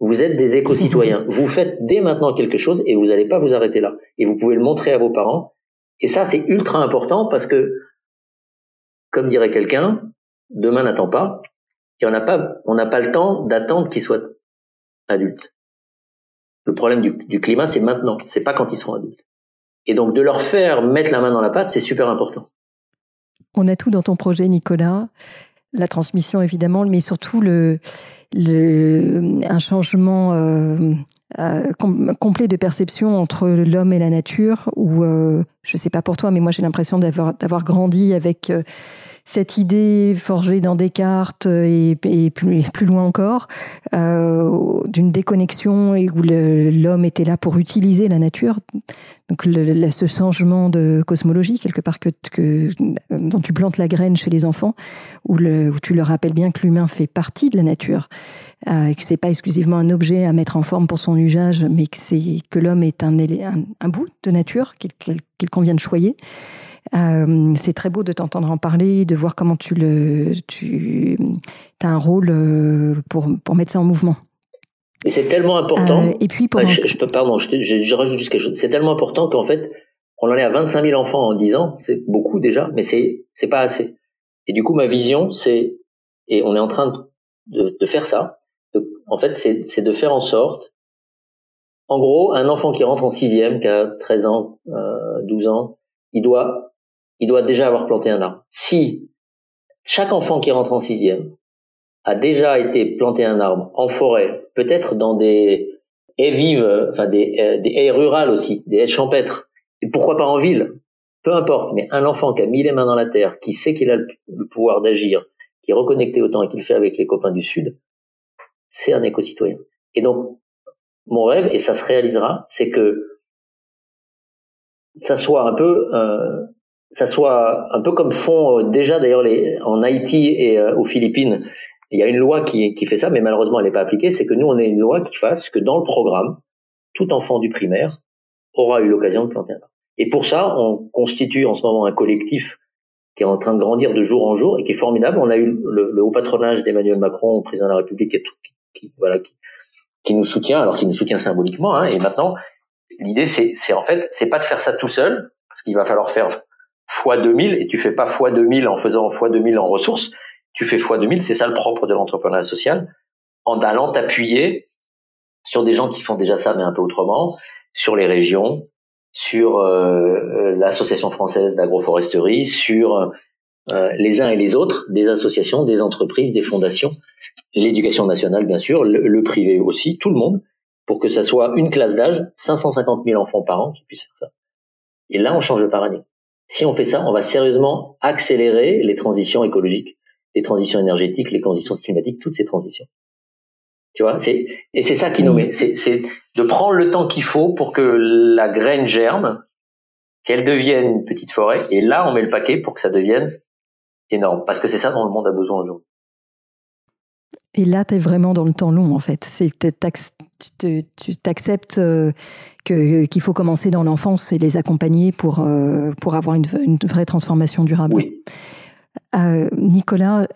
Vous êtes des éco-citoyens. (laughs) vous faites dès maintenant quelque chose et vous n'allez pas vous arrêter là. Et vous pouvez le montrer à vos parents. Et ça, c'est ultra important parce que, comme dirait quelqu'un, demain n'attend pas. Et on n'a pas, on n'a pas le temps d'attendre qu'ils soient adultes. Le problème du, du climat, c'est maintenant. C'est pas quand ils seront adultes. Et donc de leur faire mettre la main dans la pâte, c'est super important. On a tout dans ton projet, Nicolas. La transmission, évidemment, mais surtout le, un changement euh, euh, complet de perception entre l'homme et la nature. Ou euh, je sais pas pour toi, mais moi j'ai l'impression d'avoir grandi avec cette idée forgée dans Descartes et, et plus, loin encore, euh, d'une déconnexion et où l'homme était là pour utiliser la nature. Donc ce changement de cosmologie, quelque part, que, dont tu plantes la graine chez les enfants, où, tu leur rappelles bien que l'humain fait partie de la nature, euh, que c'est pas exclusivement un objet à mettre en forme pour son usage, mais que l'homme est un, un, bout de nature qu'il convient de choyer. Euh, c'est très beau de t'entendre en parler, de voir comment tu le, tu as un rôle euh, pour, pour mettre ça en mouvement. Et c'est tellement important. Euh, et puis, pour je, peux, pardon, je, je, rajoute juste quelque chose. C'est tellement important qu'en fait, on en est à 25 000 enfants en 10 ans. C'est beaucoup déjà, mais c'est, c'est pas assez. Et du coup, ma vision, c'est, et on est en train de, de faire ça. en fait, c'est, c'est de faire en sorte, en gros, un enfant qui rentre en sixième, qui a 13 ans, euh, 12 ans, il doit, il doit déjà avoir planté un arbre. Si chaque enfant qui rentre en sixième a déjà été planté un arbre en forêt, peut-être dans des haies vives, enfin des, euh, des haies rurales aussi, des haies champêtres, et pourquoi pas en ville, peu importe, mais un enfant qui a mis les mains dans la terre, qui sait qu'il a le pouvoir d'agir, qui est reconnecté autant qu'il fait avec les copains du Sud, c'est un éco-citoyen. Et donc, mon rêve, et ça se réalisera, c'est que ça soit un peu, euh, ça soit un peu comme font euh, déjà d'ailleurs les en Haïti et euh, aux Philippines. Il y a une loi qui, qui fait ça, mais malheureusement elle n'est pas appliquée. C'est que nous on ait une loi qui fasse que dans le programme, tout enfant du primaire aura eu l'occasion de planter un arbre. Et pour ça, on constitue en ce moment un collectif qui est en train de grandir de jour en jour et qui est formidable. On a eu le, haut patronage d'Emmanuel Macron, président de la République, qui, qui voilà, qui, qui, nous soutient, alors qui nous soutient symboliquement. Hein, et maintenant, l'idée, c'est, c'est en fait, c'est pas de faire ça tout seul, parce qu'il va falloir faire fois 2000 et tu fais pas fois 2000 en faisant fois 2000 en ressources, tu fais fois 2000, c'est ça le propre de l'entrepreneuriat social, en allant t'appuyer sur des gens qui font déjà ça mais un peu autrement, sur les régions, sur euh, euh, l'association française d'agroforesterie, sur euh, les uns et les autres, des associations, des entreprises, des fondations, l'éducation nationale bien sûr, le, le, privé aussi, tout le monde, pour que ça soit une classe d'âge, 550 000 enfants par an qui puissent faire ça. Et là, on change de paradigme. Si on fait ça, on va sérieusement accélérer les transitions écologiques, les transitions énergétiques, les transitions climatiques, toutes ces transitions. Tu vois, c'est et c'est ça qui nous met, c'est de prendre le temps qu'il faut pour que la graine germe, qu'elle devienne une petite forêt, et là on met le paquet pour que ça devienne énorme, parce que c'est ça dont le monde a besoin aujourd'hui. Et là, tu es vraiment dans le temps long, en fait. C'est tu t'acceptes euh, qu'il faut commencer dans l'enfance et les accompagner pour, euh, pour avoir une, une, vraie transformation durable. Oui. Euh, Nicolas,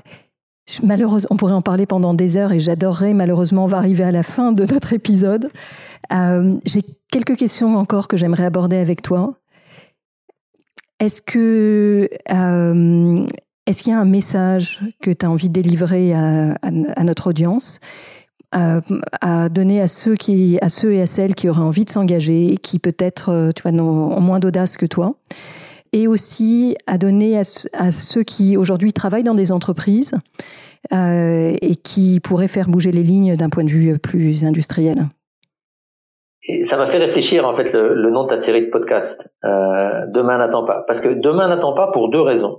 malheureusement, on pourrait en parler pendant des heures et j'adorerais, malheureusement, on va arriver à la fin de notre épisode. J'ai quelques questions encore que j'aimerais aborder avec toi. Est-ce que est-ce qu'il y a un message que tu as envie de délivrer à, à notre audience? À, donner à ceux, qui, à ceux et à celles qui auraient envie de s'engager, qui peut-être euh, tu vois, ont moins d'audace que toi, et aussi à donner à, ceux qui aujourd'hui travaillent dans des entreprises euh, et qui pourraient faire bouger les lignes d'un point de vue plus industriel. Ça m'a fait réfléchir en fait le, nom de ta série de podcast. Euh, demain n'attend pas, parce que demain n'attend pas pour deux raisons.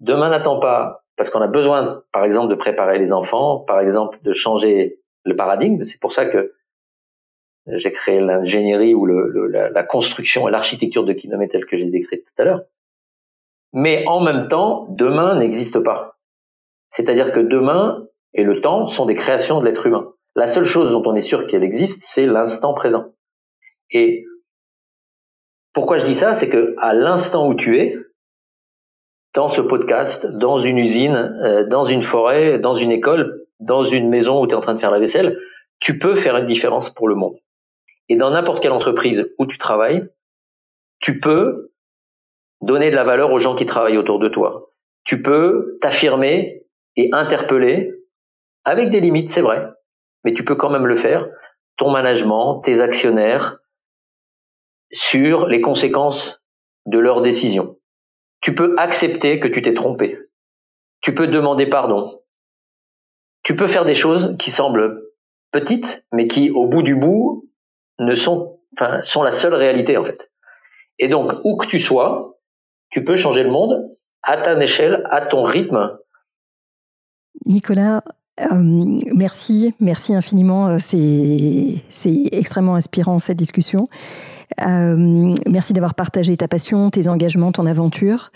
Demain n'attend pas parce qu'on a besoin, par exemple, de préparer les enfants, par exemple, de changer le paradigme. C'est pour ça que j'ai créé l'ingénierie ou la, construction et l'architecture de Kinome telle que j'ai décrite tout à l'heure. Mais en même temps, demain n'existe pas. C'est-à-dire que demain et le temps sont des créations de l'être humain. La seule chose dont on est sûr qu'elle existe, c'est l'instant présent. Et pourquoi je dis ça, c'est que à l'instant où tu es, dans ce podcast, dans une usine, euh, dans une forêt, dans une école, dans une maison où tu es en train de faire la vaisselle, tu peux faire une différence pour le monde. Et dans n'importe quelle entreprise où tu travailles, tu peux donner de la valeur aux gens qui travaillent autour de toi. Tu peux t'affirmer et interpeller avec des limites, c'est vrai, mais tu peux quand même le faire, ton management, tes actionnaires, sur les conséquences de leurs décisions. Tu peux accepter que tu t'es trompé. Tu peux demander pardon tu peux faire des choses qui semblent petites, mais qui, au bout du bout, ne sont, enfin, sont la seule réalité, en fait. Et donc, où que tu sois, tu peux changer le monde à ta échelle, à ton rythme. Nicolas, euh, merci, merci infiniment. Euh, c'est, extrêmement inspirant cette discussion. Euh, merci d'avoir partagé ta passion, tes engagements, ton aventure.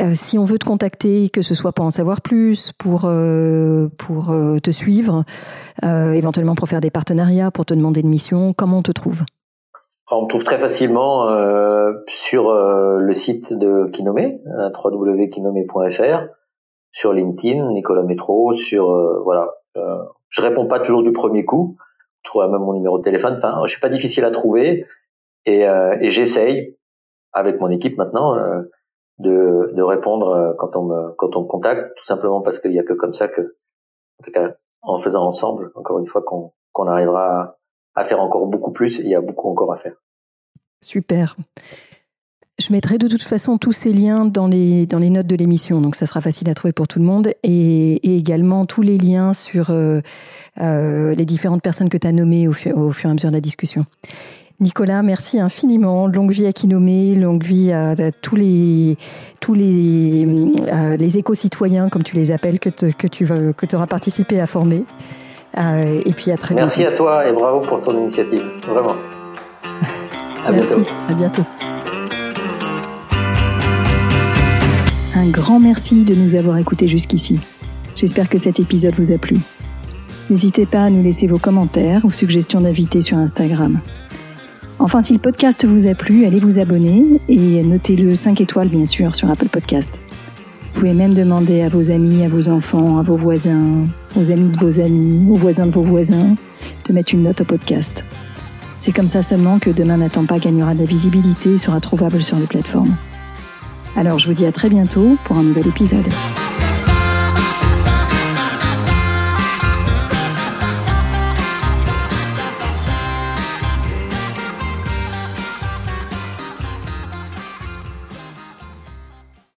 Euh, si on veut te contacter, que ce soit pour en savoir plus, pour euh, pour euh, te suivre, éventuellement pour faire des partenariats, pour te demander une mission, comment on te trouve? On me trouve très facilement sur le site de Kinomé, euh, www.kinomé.fr, sur LinkedIn, Nicolas Métro, sur voilà. Je réponds pas toujours du premier coup. Vous trouvez même mon numéro de téléphone. Enfin, je suis pas difficile à trouver et, et j'essaye avec mon équipe maintenant de, de répondre quand on me quand on me contacte, tout simplement parce qu'il y a que comme ça que, en tout cas, en faisant ensemble, encore une fois, qu'on qu'on arrivera à faire encore beaucoup plus. il y a beaucoup encore à faire. Super. Je mettrai de toute façon tous ces liens dans les, dans les notes de l'émission, donc ça sera facile à trouver pour tout le monde, et, également tous les liens sur euh, euh, les différentes personnes que tu as nommées au, au, fur et à mesure de la discussion. Nicolas, merci infiniment. Longue vie à Kinomé, longue vie à, tous les tous les, les éco-citoyens, comme tu les appelles, que, que tu que auras participé à former. Euh, et puis à très bientôt. Merci à toi et bravo pour ton initiative, vraiment. À Merci, bientôt. à bientôt. Un grand merci de nous avoir écoutés jusqu'ici. J'espère que cet épisode vous a plu. N'hésitez pas à nous laisser vos commentaires ou suggestions d'invités sur Instagram. Enfin, si le podcast vous a plu, allez vous abonner et notez-le 5 étoiles, bien sûr, sur Apple Podcast. Vous pouvez même demander à vos amis, à vos enfants, à vos voisins, aux amis de vos amis, aux voisins de vos voisins, de mettre une note au podcast. C'est comme ça seulement que Demain n'attend pas gagnera de la visibilité et sera trouvable sur les plateformes. Alors je vous dis à très bientôt pour un nouvel épisode.